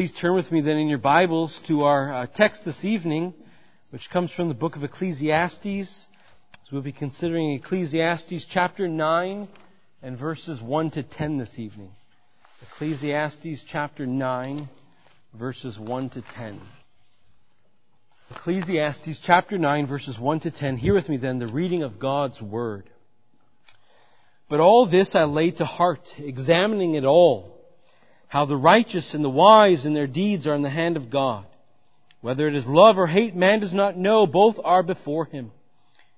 Please turn with me then in your Bibles to our uh, text this evening, which comes from the book of Ecclesiastes. So we'll be considering Ecclesiastes chapter 9 and verses 1 to 10 this evening. Ecclesiastes chapter 9, verses 1 to 10. Ecclesiastes chapter 9, verses 1 to 10. Hear with me then the reading of God's Word. But all this I laid to heart, examining it all, how the righteous and the wise in their deeds are in the hand of God. Whether it is love or hate, man does not know. Both are before him.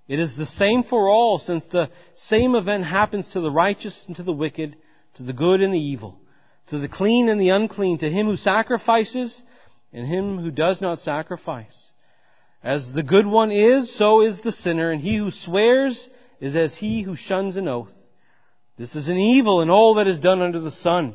It is the same for all, since the same event happens to the righteous and to the wicked, to the good and the evil, to the clean and the unclean, to him who sacrifices and him who does not sacrifice. As the good one is, so is the sinner, and he who swears is as he who shuns an oath. This is an evil in all that is done under the sun,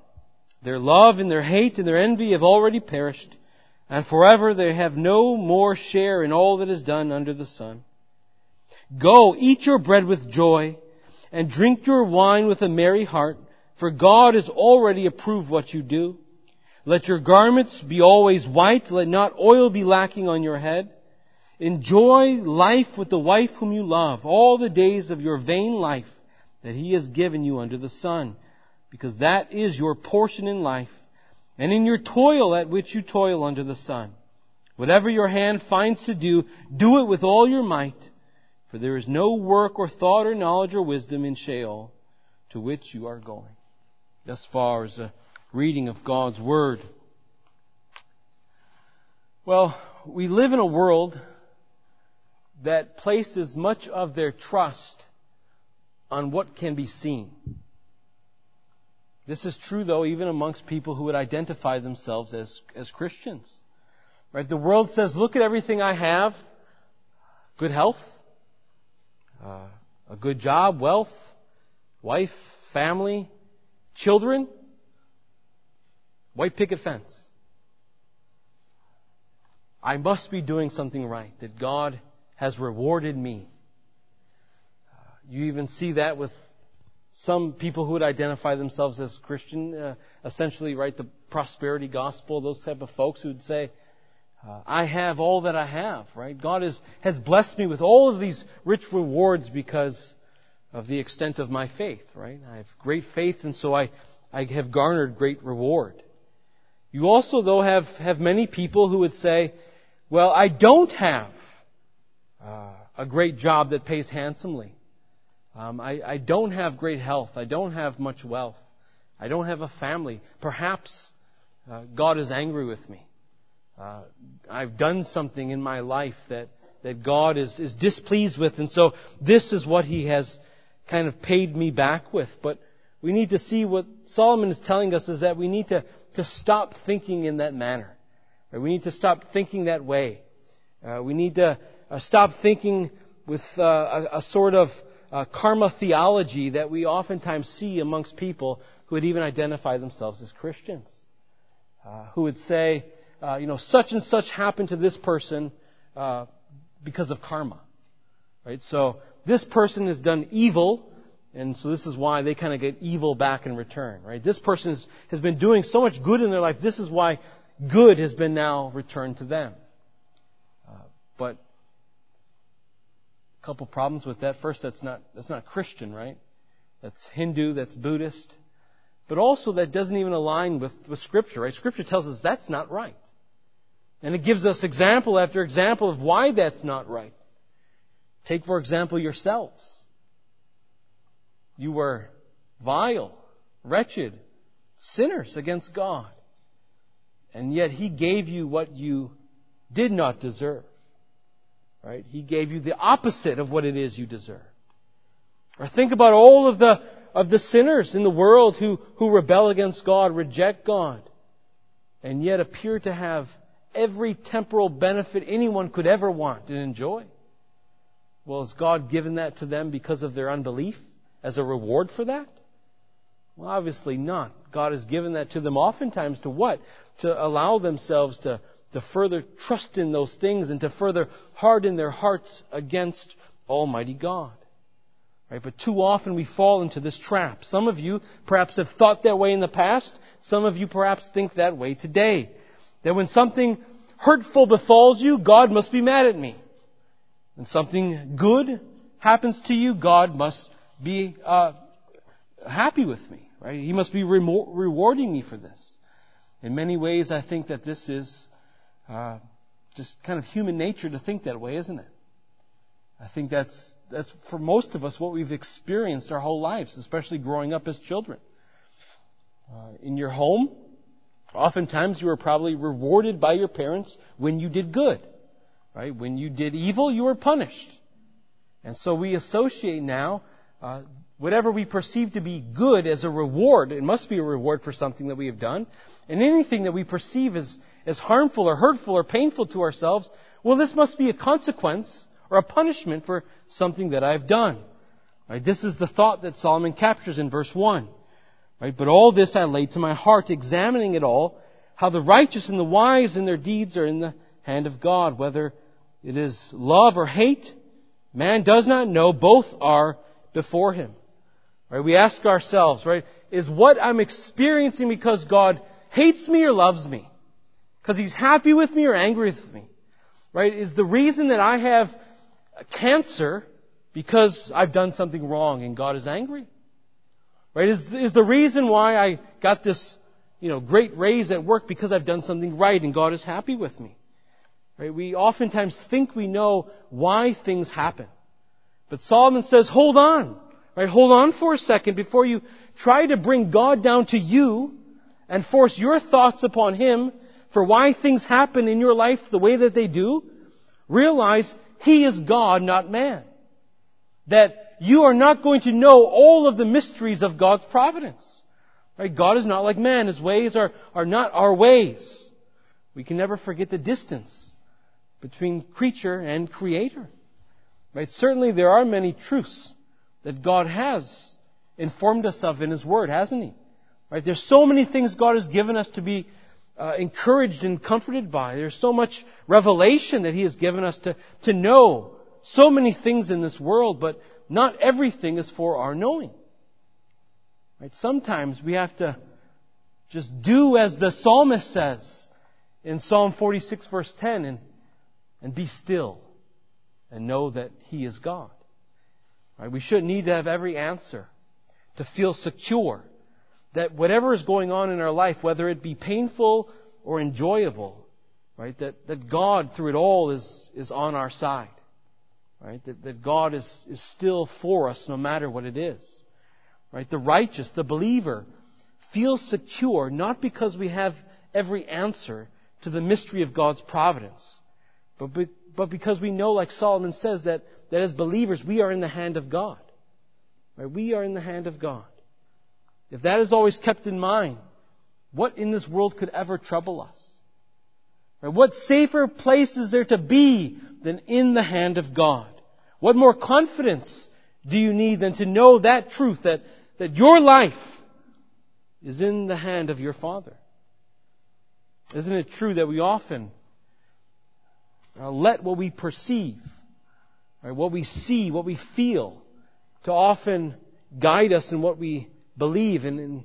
Their love and their hate and their envy have already perished, and forever they have no more share in all that is done under the sun. Go, eat your bread with joy, and drink your wine with a merry heart, for God has already approved what you do. Let your garments be always white, let not oil be lacking on your head. Enjoy life with the wife whom you love, all the days of your vain life that he has given you under the sun, because that is your portion in life, and in your toil at which you toil under the sun. Whatever your hand finds to do, do it with all your might, for there is no work or thought or knowledge or wisdom in Sheol to which you are going. Thus far as a reading of God's Word. Well, we live in a world that places much of their trust on what can be seen. This is true, though, even amongst people who would identify themselves as, as Christians. Right? The world says, look at everything I have. Good health, uh, a good job, wealth, wife, family, children, white picket fence. I must be doing something right, that God has rewarded me. You even see that with some people who would identify themselves as Christian, uh, essentially, right, the prosperity gospel, those type of folks who would say, uh, I have all that I have, right? God is, has blessed me with all of these rich rewards because of the extent of my faith, right? I have great faith and so I, I have garnered great reward. You also, though, have, have many people who would say, well, I don't have uh, a great job that pays handsomely. Um, I, I don't have great health. I don't have much wealth. I don't have a family. Perhaps uh, God is angry with me. Uh, I've done something in my life that, that God is, is displeased with, and so this is what He has kind of paid me back with. But we need to see what Solomon is telling us is that we need to, to stop thinking in that manner. We need to stop thinking that way. Uh, we need to uh, stop thinking with uh, a, a, sort of uh, karma theology that we oftentimes see amongst people who would even identify themselves as Christians. Uh, who would say, uh, you know, such and such happened to this person uh, because of karma. Right? So this person has done evil, and so this is why they kind of get evil back in return. Right? This person has, has been doing so much good in their life. This is why good has been now returned to them. but a couple problems with that. First, that's not, that's not Christian, right? That's Hindu, that's Buddhist. But also that doesn't even align with, with Scripture, right? Scripture tells us that's not right. And it gives us example after example of why that's not right. Take, for example, yourselves. You were vile, wretched, sinners against God. And yet He gave you what you did not deserve. Right? He gave you the opposite of what it is you deserve. Or think about all of the, of the sinners in the world who, who rebel against God, reject God, and yet appear to have every temporal benefit anyone could ever want and enjoy. Well, has God given that to them because of their unbelief as a reward for that? Well, obviously not. God has given that to them oftentimes to what? To allow themselves to, to further trust in those things and to further harden their hearts against Almighty God. Right? But too often we fall into this trap. Some of you perhaps have thought that way in the past. Some of you perhaps think that way today. That when something hurtful befalls you, God must be mad at me. When something good happens to you, God must be uh, happy with me. Right? He must be rewarding me for this. In many ways, I think that this is uh, just kind of human nature to think that way, isn't it? I think that's that's for most of us what we've experienced our whole lives, especially growing up as children. Uh, in your home, oftentimes you were probably rewarded by your parents when you did good. Right? When you did evil, you were punished. And so we associate now uh, whatever we perceive to be good as a reward. It must be a reward for something that we have done. And anything that we perceive as, as harmful or hurtful or painful to ourselves, well, this must be a consequence or a punishment for something that I've done. Right? This is the thought that Solomon captures in verse 1. Right? But all this I laid to my heart, examining it all, how the righteous and the wise in their deeds are in the hand of God, whether it is love or hate, man does not know, both are before him. Right? We ask ourselves, right, is what I'm experiencing because God hates me or loves me? Because He's happy with me or angry with me? Right? Is the reason that I have cancer because I've done something wrong and God is angry? Right? Is, is the reason why I got this, you know, great raise at work because I've done something right and God is happy with me? Right? We oftentimes think we know why things happen. But Solomon says, hold on. Right? Hold on for a second before you try to bring God down to you and force your thoughts upon Him for why things happen in your life the way that they do. Realize He is God, not man. That you are not going to know all of the mysteries of God's providence. Right? God is not like man. His ways are, are not our ways. We can never forget the distance between creature and creator. Right? Certainly there are many truths that God has informed us of in His Word, hasn't He? Right? There's so many things God has given us to be uh, encouraged and comforted by. There's so much revelation that He has given us to, to know so many things in this world, but not everything is for our knowing. Right? Sometimes we have to just do as the psalmist says in Psalm 46 verse 10 and, and be still and know that He is God. Right? We shouldn't need to have every answer to feel secure that whatever is going on in our life, whether it be painful or enjoyable, right, that, that God through it all is, is on our side. Right? That, that God is, is still for us no matter what it is. Right? The righteous, the believer, feels secure not because we have every answer to the mystery of God's providence, but, be, but because we know, like Solomon says, that, that as believers we are in the hand of God. Right? We are in the hand of God. If that is always kept in mind, what in this world could ever trouble us? Right? What safer place is there to be than in the hand of God? What more confidence do you need than to know that truth that, that your life is in the hand of your Father? Isn't it true that we often uh, let what we perceive, right, what we see, what we feel, to often guide us in what we believe and, and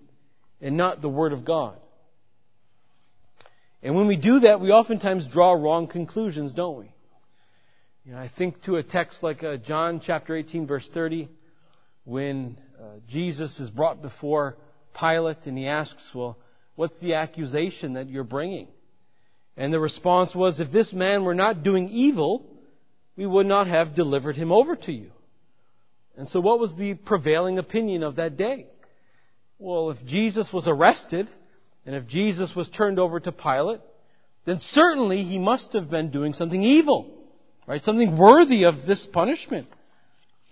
and not the Word of God? And when we do that, we oftentimes draw wrong conclusions, don't we? You know, I think to a text like uh, John chapter 18 verse 30, when uh, Jesus is brought before Pilate and he asks, well, what's the accusation that you're bringing? And the response was, if this man were not doing evil, we would not have delivered him over to you. And so what was the prevailing opinion of that day? Well, if Jesus was arrested, and if Jesus was turned over to Pilate, then certainly he must have been doing something evil. Right? Something worthy of this punishment.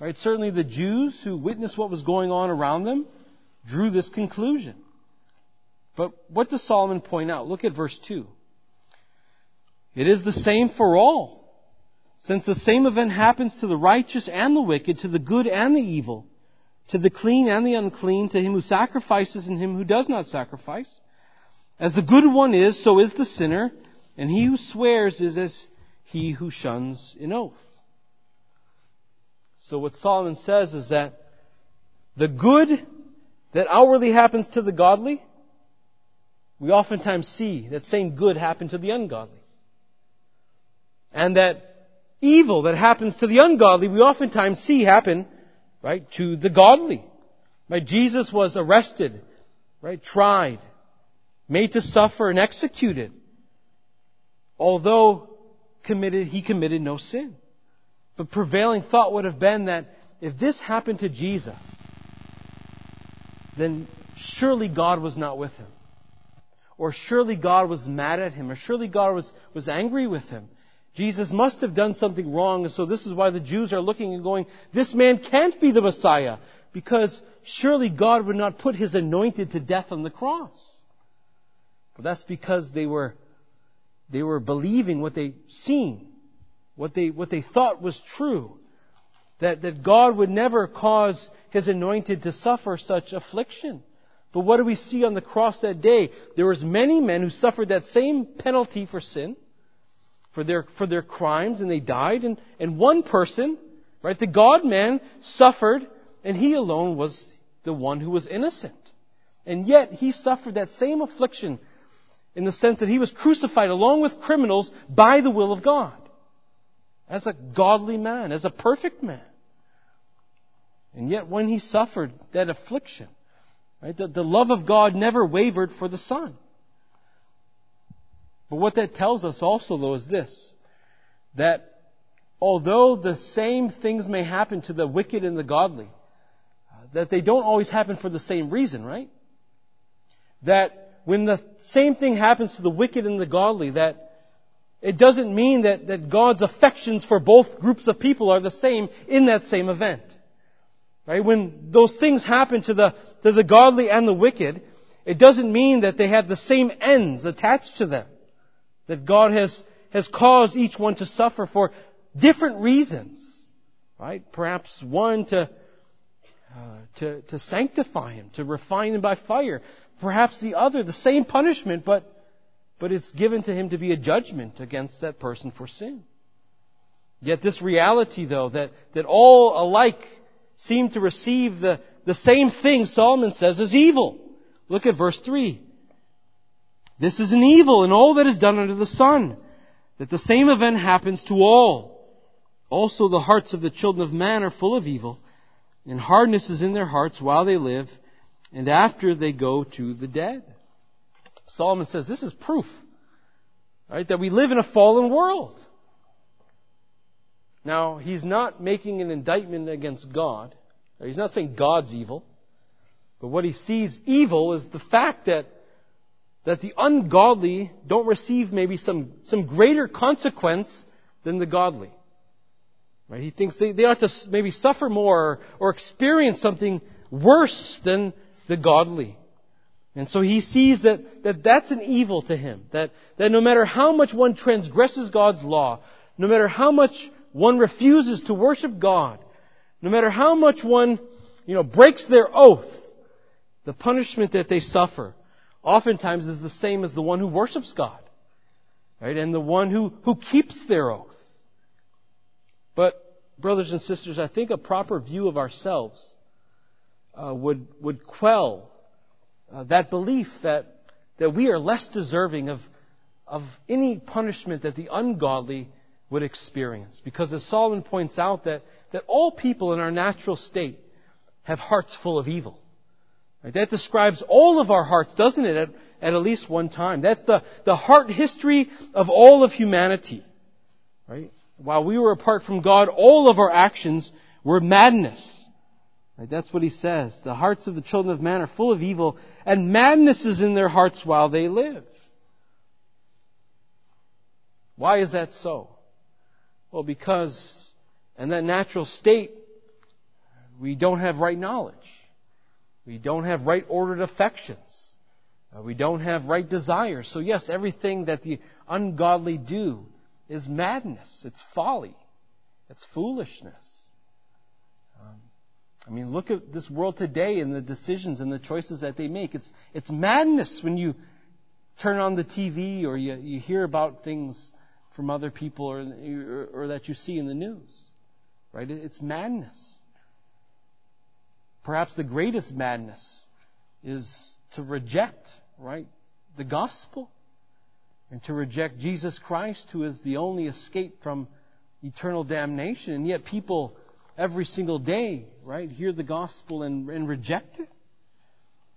Right? Certainly the Jews who witnessed what was going on around them drew this conclusion. But what does Solomon point out? Look at verse 2. It is the same for all. Since the same event happens to the righteous and the wicked, to the good and the evil, to the clean and the unclean, to him who sacrifices and him who does not sacrifice. As the good one is, so is the sinner, and he who swears is as he who shuns an oath. So what Solomon says is that the good that outwardly happens to the godly, we oftentimes see that same good happen to the ungodly. And that evil that happens to the ungodly, we oftentimes see happen, right, to the godly. Right? Jesus was arrested, right, tried, made to suffer and executed. Although committed, he committed no sin. But prevailing thought would have been that if this happened to Jesus, then surely God was not with him. Or surely God was mad at him. Or surely God was, was angry with him. Jesus must have done something wrong, and so this is why the Jews are looking and going, this man can't be the Messiah, because surely God would not put his anointed to death on the cross. But that's because they were, they were believing what they seen, what they, what they thought was true. That, that God would never cause his anointed to suffer such affliction. But what do we see on the cross that day? There was many men who suffered that same penalty for sin for their, for their crimes and they died. And, and one person, right, the God man suffered and he alone was the one who was innocent. And yet he suffered that same affliction in the sense that he was crucified along with criminals by the will of God. As a godly man, as a perfect man. And yet when he suffered that affliction, right, the, the love of God never wavered for the Son. But what that tells us also, though, is this that although the same things may happen to the wicked and the godly, that they don't always happen for the same reason, right? That when the same thing happens to the wicked and the godly, that it doesn't mean that, that God's affections for both groups of people are the same in that same event. Right? When those things happen to the, to the godly and the wicked, it doesn't mean that they have the same ends attached to them. That God has, has caused each one to suffer for different reasons. Right? Perhaps one to, uh, to, to sanctify him, to refine him by fire. Perhaps the other, the same punishment, but, but it's given to him to be a judgment against that person for sin. Yet this reality, though, that, that all alike seem to receive the, the same thing, Solomon says, is evil. Look at verse 3. This is an evil in all that is done under the sun, that the same event happens to all. Also the hearts of the children of man are full of evil, and hardness is in their hearts while they live, and after they go to the dead. Solomon says this is proof, right, that we live in a fallen world. Now, he's not making an indictment against God. He's not saying God's evil. But what he sees evil is the fact that that the ungodly don't receive maybe some, some greater consequence than the godly. Right? He thinks they, they ought to maybe suffer more or, experience something worse than the godly. And so he sees that, that that's an evil to him. That, that no matter how much one transgresses God's law, no matter how much one refuses to worship God, no matter how much one, you know, breaks their oath, the punishment that they suffer oftentimes is the same as the one who worships God. Right? And the one who, who keeps their oath. But, brothers and sisters, I think a proper view of ourselves uh, would, would quell uh, that belief that, that we are less deserving of, of any punishment that the ungodly would experience. Because as Solomon points out, that, that all people in our natural state have hearts full of evil. That describes all of our hearts, doesn't it, at, at, at least one time? That's the, the heart history of all of humanity. Right? While we were apart from God, all of our actions were madness. Right? That's what he says. The hearts of the children of man are full of evil, and madness is in their hearts while they live. Why is that so? Well, because in that natural state, we don't have right knowledge. We don't have right ordered affections. Uh, we don't have right desires. So yes, everything that the ungodly do is madness. It's folly. It's foolishness. Um, I mean, look at this world today and the decisions and the choices that they make. It's, it's madness when you turn on the TV or you, you hear about things from other people or, or, or that you see in the news. Right? It's madness. Perhaps the greatest madness is to reject, right, the gospel and to reject Jesus Christ, who is the only escape from eternal damnation. And yet people every single day, right, hear the gospel and, and reject it.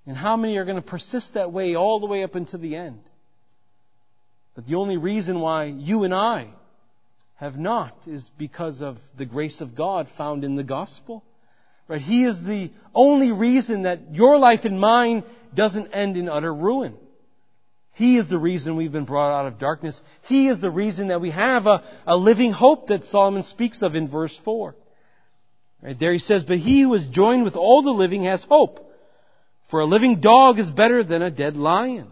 And how many are going to persist that way all the way up until the end? But the only reason why you and I have not is because of the grace of God found in the gospel. Right? He is the only reason that your life and mine doesn't end in utter ruin. He is the reason we've been brought out of darkness. He is the reason that we have a, a living hope that Solomon speaks of in verse 4. Right there he says, But he who is joined with all the living has hope. For a living dog is better than a dead lion.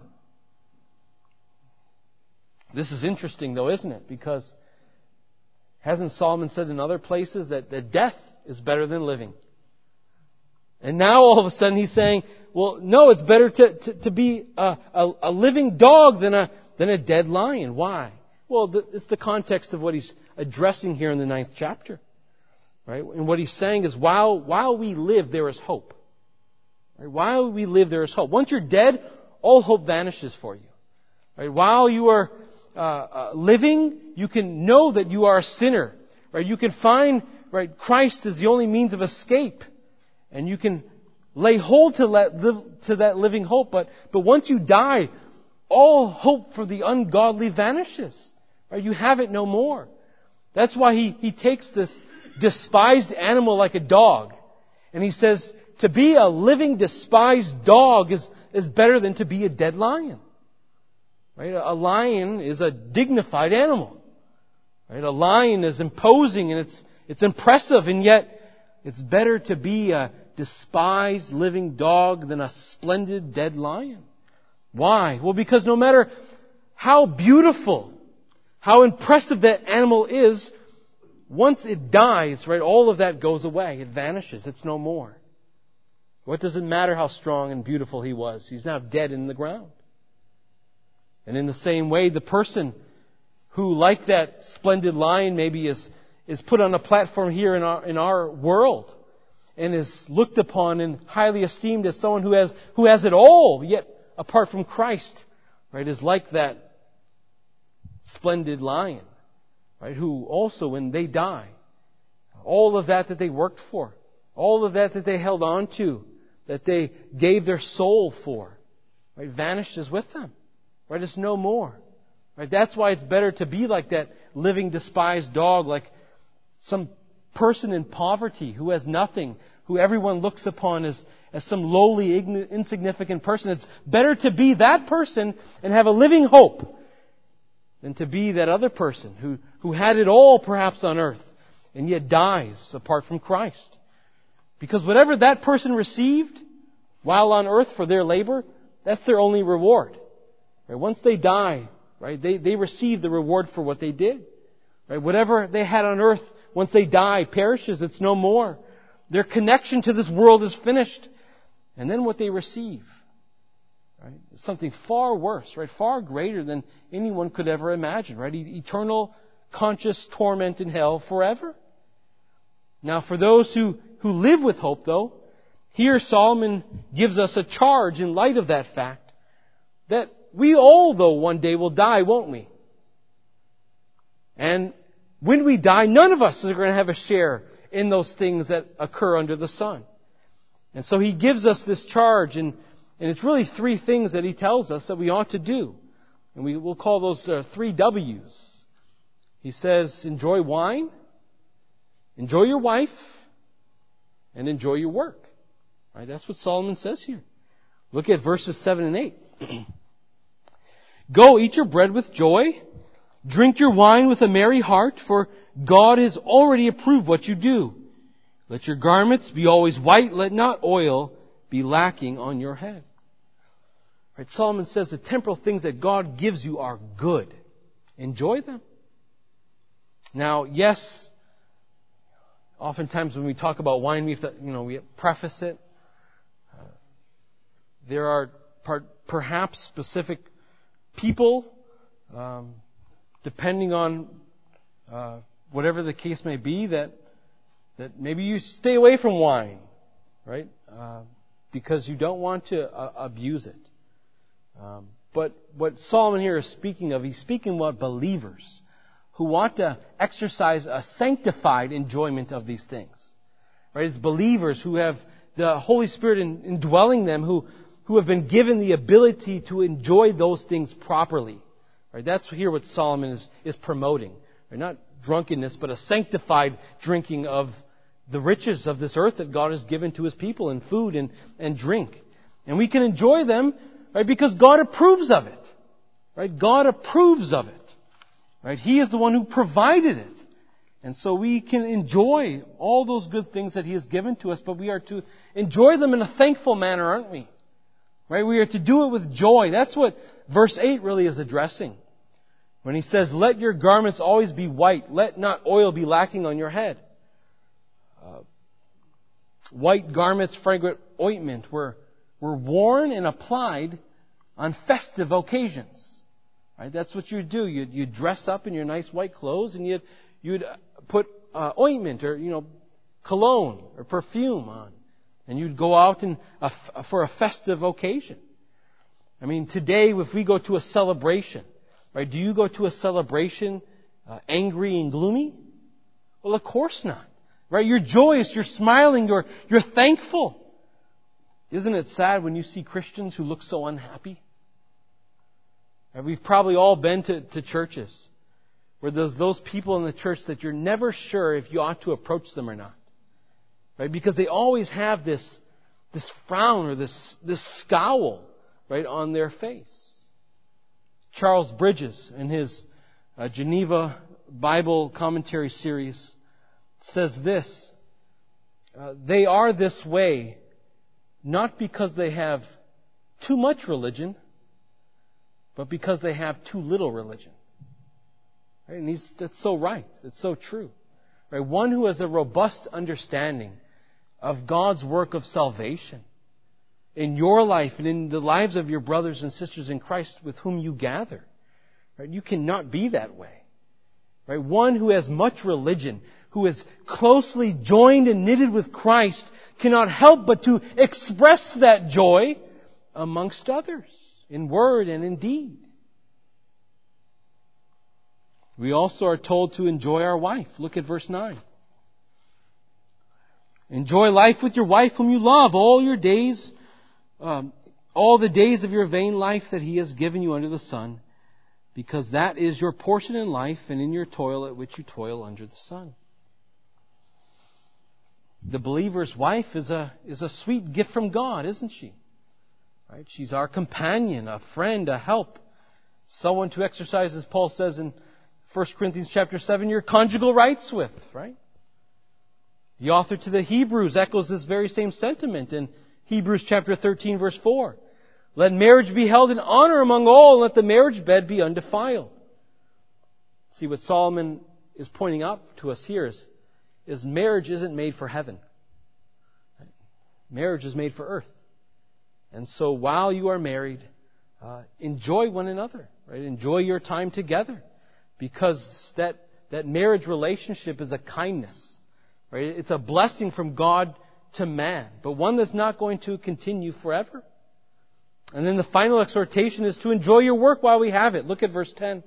This is interesting though, isn't it? Because hasn't Solomon said in other places that, that death is better than living? And now all of a sudden he's saying, well, no, it's better to, to, to be a, a, a, living dog than a, than a dead lion. Why? Well, the, it's the context of what he's addressing here in the ninth chapter. Right? And what he's saying is while, while we live, there is hope. Right? While we live, there is hope. Once you're dead, all hope vanishes for you. Right? While you are uh, uh, living, you can know that you are a sinner. Right? You can find right Christ is the only means of escape. And you can lay hold to that, to that living hope. But, but once you die, all hope for the ungodly vanishes. Right? You have it no more. That's why he, he takes this despised animal like a dog. And he says, to be a living despised dog is, is better than to be a dead lion. Right? A lion is a dignified animal. Right? A lion is imposing and it's, it's impressive and yet it's better to be a despised living dog than a splendid dead lion. Why? Well, because no matter how beautiful, how impressive that animal is, once it dies, right, all of that goes away. It vanishes. It's no more. What does it matter how strong and beautiful he was? He's now dead in the ground. And in the same way, the person who, like that splendid lion, maybe is, is put on a platform here in our, in our world, and is looked upon and highly esteemed as someone who has, who has it all, yet apart from Christ, right, is like that splendid lion, right, who also when they die, all of that that they worked for, all of that that they held on to, that they gave their soul for, right, vanishes with them, right, it's no more. Right? That's why it's better to be like that living despised dog, like some person in poverty who has nothing, who everyone looks upon as, as some lowly, insignificant person. It's better to be that person and have a living hope than to be that other person who, who had it all perhaps on earth and yet dies apart from Christ. Because whatever that person received while on earth for their labor, that's their only reward. Right? Once they die, right, they, they receive the reward for what they did. Right? Whatever they had on earth once they die, perishes. It's no more. Their connection to this world is finished. And then what they receive, right, something far worse, right? Far greater than anyone could ever imagine, right? Eternal conscious torment in hell forever. Now for those who, who live with hope though, here Solomon gives us a charge in light of that fact that we all though one day will die, won't we? And when we die, none of us are going to have a share in those things that occur under the sun. And so he gives us this charge, and, and it's really three things that he tells us that we ought to do. And we will call those uh, three W's. He says, enjoy wine, enjoy your wife, and enjoy your work. Right? That's what Solomon says here. Look at verses 7 and 8. Go eat your bread with joy Drink your wine with a merry heart, for God has already approved what you do. Let your garments be always white, let not oil be lacking on your head. Right? Solomon says the temporal things that God gives you are good. Enjoy them. Now, yes, oftentimes when we talk about wine, we have to, you know, we preface it. Uh, there are perhaps specific people, um, depending on uh, whatever the case may be, that that maybe you stay away from wine, right? Uh, because you don't want to uh, abuse it. Um, but what Solomon here is speaking of, he's speaking about believers who want to exercise a sanctified enjoyment of these things. Right? It's believers who have the Holy Spirit indwelling them, who, who have been given the ability to enjoy those things properly. Right? That's here what Solomon is, is promoting. Right? Not drunkenness, but a sanctified drinking of the riches of this earth that God has given to His people in food and, and drink. And we can enjoy them, right, because God approves of it. Right? God approves of it. Right? He is the one who provided it. And so we can enjoy all those good things that He has given to us, but we are to enjoy them in a thankful manner, aren't we? Right? We are to do it with joy. That's what verse 8 really is addressing. When he says, let your garments always be white, let not oil be lacking on your head. Uh, white garments, fragrant ointment were, were worn and applied on festive occasions. Right? That's what you do. You'd, you'd dress up in your nice white clothes and you'd, you'd put uh, ointment or, you know, cologne or perfume on. And you'd go out in a, for a festive occasion. I mean, today, if we go to a celebration, right, do you go to a celebration uh, angry and gloomy? Well, of course not. Right? You're joyous, you're smiling, you're, you're thankful. Isn't it sad when you see Christians who look so unhappy? We've probably all been to, to churches where there's those people in the church that you're never sure if you ought to approach them or not. Right? Because they always have this, this frown or this, this scowl, right, on their face. Charles Bridges, in his uh, Geneva Bible commentary series, says this uh, They are this way not because they have too much religion, but because they have too little religion. Right? And he's, that's so right. It's so true. Right? One who has a robust understanding of God's work of salvation in your life and in the lives of your brothers and sisters in Christ with whom you gather. Right? You cannot be that way. Right? One who has much religion, who is closely joined and knitted with Christ, cannot help but to express that joy amongst others in word and in deed. We also are told to enjoy our wife. Look at verse 9. Enjoy life with your wife whom you love all your days, um, all the days of your vain life that he has given you under the sun, because that is your portion in life and in your toil at which you toil under the sun. The believer's wife is a, is a sweet gift from God, isn't she? Right? She's our companion, a friend, a help. Someone to exercise, as Paul says in 1 Corinthians chapter 7, your conjugal rights with, right? The author to the Hebrews echoes this very same sentiment in Hebrews chapter 13 verse 4. Let marriage be held in honor among all, and let the marriage bed be undefiled. See, what Solomon is pointing out to us here is, is marriage isn't made for heaven. Marriage is made for earth. And so while you are married, uh, enjoy one another, right? Enjoy your time together. Because that, that marriage relationship is a kindness, right? It's a blessing from God to man, but one that's not going to continue forever. And then the final exhortation is to enjoy your work while we have it. Look at verse 10.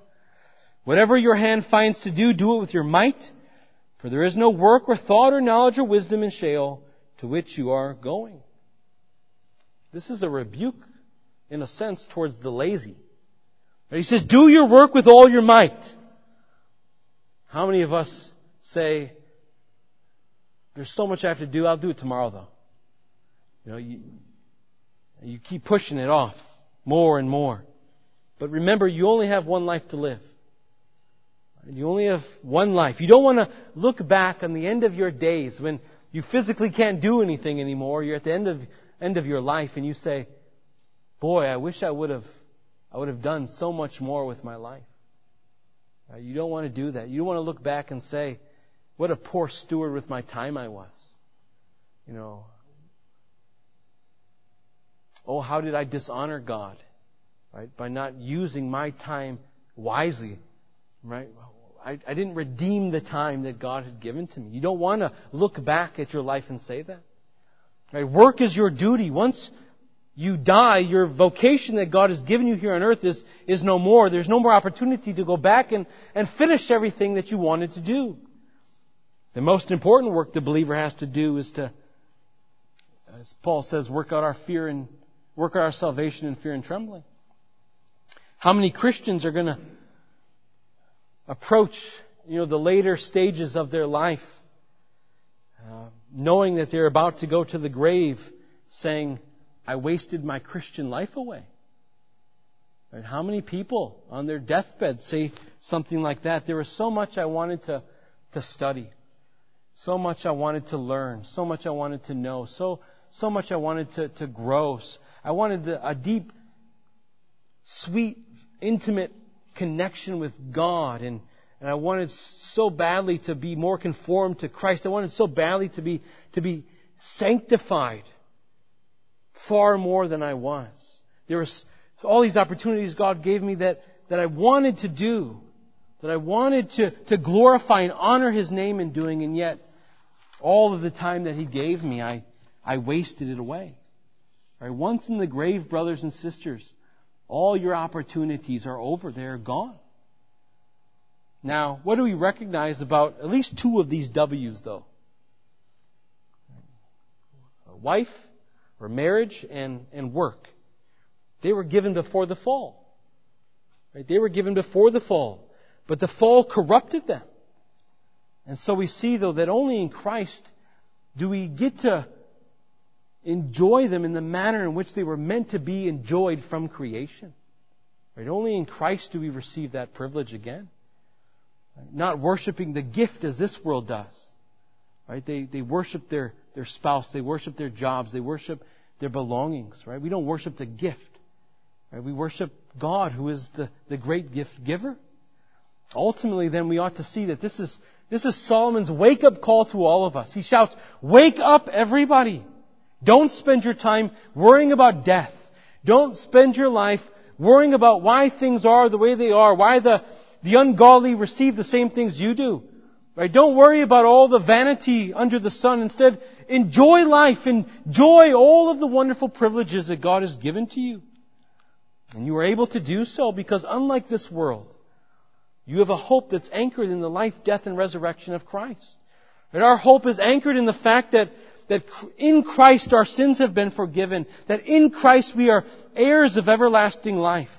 Whatever your hand finds to do, do it with your might, for there is no work or thought or knowledge or wisdom in Sheol to which you are going. This is a rebuke, in a sense, towards the lazy. He says, do your work with all your might. How many of us say, there's so much I have to do, I'll do it tomorrow though. You know, you, you keep pushing it off more and more. But remember, you only have one life to live. You only have one life. You don't want to look back on the end of your days when you physically can't do anything anymore. You're at the end of end of your life and you say, boy, I wish I would have, I would have done so much more with my life. You don't want to do that. You don't want to look back and say, what a poor steward with my time I was. You know, oh, how did I dishonor God? Right? By not using my time wisely. Right? I, I didn't redeem the time that God had given to me. You don't want to look back at your life and say that. Right? Work is your duty. Once you die, your vocation that God has given you here on earth is, is no more. There's no more opportunity to go back and, and finish everything that you wanted to do. The most important work the believer has to do is to, as Paul says, work out our fear and work out our salvation in fear and trembling. How many Christians are going to approach, you know, the later stages of their life, uh, knowing that they're about to go to the grave, saying, I wasted my Christian life away. And How many people on their deathbed say something like that? There was so much I wanted to, to study. So much I wanted to learn. So much I wanted to know. So, so much I wanted to, to grow. I wanted a deep, sweet, intimate connection with God and, and I wanted so badly to be more conformed to Christ. I wanted so badly to be, to be sanctified far more than I was. There was all these opportunities God gave me that, that I wanted to do, that I wanted to, to glorify and honor His name in doing, and yet all of the time that He gave me, I, I wasted it away. Right? Once in the grave, brothers and sisters, all your opportunities are over. They're gone. Now, what do we recognize about at least two of these W's, though? A wife or marriage and, and work. They were given before the fall. Right? They were given before the fall. But the fall corrupted them. And so we see, though, that only in Christ do we get to enjoy them in the manner in which they were meant to be enjoyed from creation. Right? Only in Christ do we receive that privilege again. Not worshiping the gift as this world does. Right? They, they worship their, their spouse, they worship their jobs, they worship their belongings, right? We don't worship the gift. Right? We worship God who is the, the great gift giver. Ultimately, then we ought to see that this is, this is Solomon's wake up call to all of us. He shouts, wake up everybody! Don't spend your time worrying about death. Don't spend your life worrying about why things are the way they are, why the, the ungodly receive the same things you do. Right? Don't worry about all the vanity under the sun. Instead, enjoy life. Enjoy all of the wonderful privileges that God has given to you. And you are able to do so because unlike this world, you have a hope that's anchored in the life, death, and resurrection of Christ. And our hope is anchored in the fact that, that in Christ our sins have been forgiven, that in Christ we are heirs of everlasting life.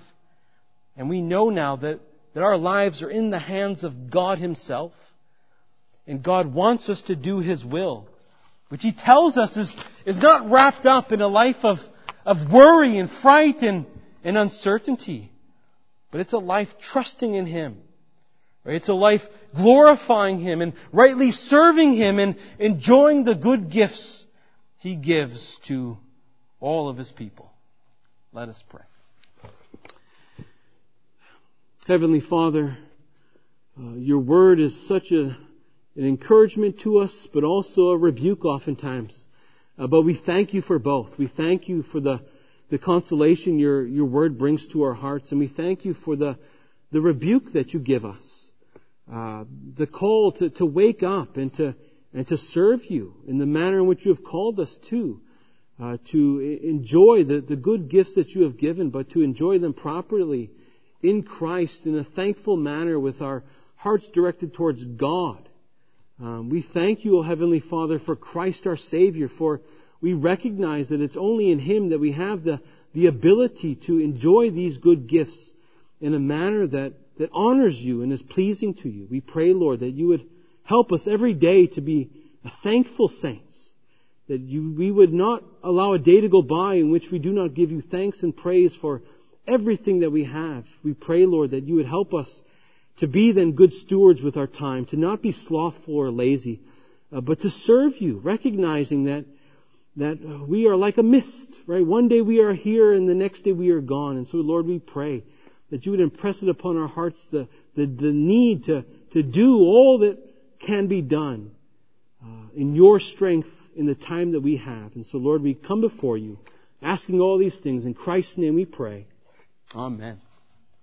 And we know now that, that our lives are in the hands of God Himself. And God wants us to do His will, which He tells us is, is not wrapped up in a life of, of worry and fright and, and uncertainty, but it's a life trusting in Him. It's a life glorifying Him and rightly serving Him and enjoying the good gifts He gives to all of His people. Let us pray. Heavenly Father, uh, your word is such a an encouragement to us, but also a rebuke oftentimes. Uh, but we thank you for both. We thank you for the, the consolation your, your word brings to our hearts, and we thank you for the, the rebuke that you give us. Uh, the call to, to wake up and to, and to serve you in the manner in which you have called us to. Uh, to enjoy the, the good gifts that you have given, but to enjoy them properly in Christ in a thankful manner with our hearts directed towards God. Um, we thank you, O Heavenly Father, for Christ our Savior, for we recognize that it's only in Him that we have the, the ability to enjoy these good gifts in a manner that, that honors you and is pleasing to you. We pray, Lord, that you would help us every day to be thankful saints, that you, we would not allow a day to go by in which we do not give you thanks and praise for everything that we have. We pray, Lord, that you would help us to be then good stewards with our time, to not be slothful or lazy, uh, but to serve you, recognizing that, that we are like a mist, right? One day we are here and the next day we are gone. And so, Lord, we pray that you would impress it upon our hearts the, the, the need to, to do all that can be done uh, in your strength in the time that we have. And so, Lord, we come before you asking all these things. In Christ's name we pray. Amen.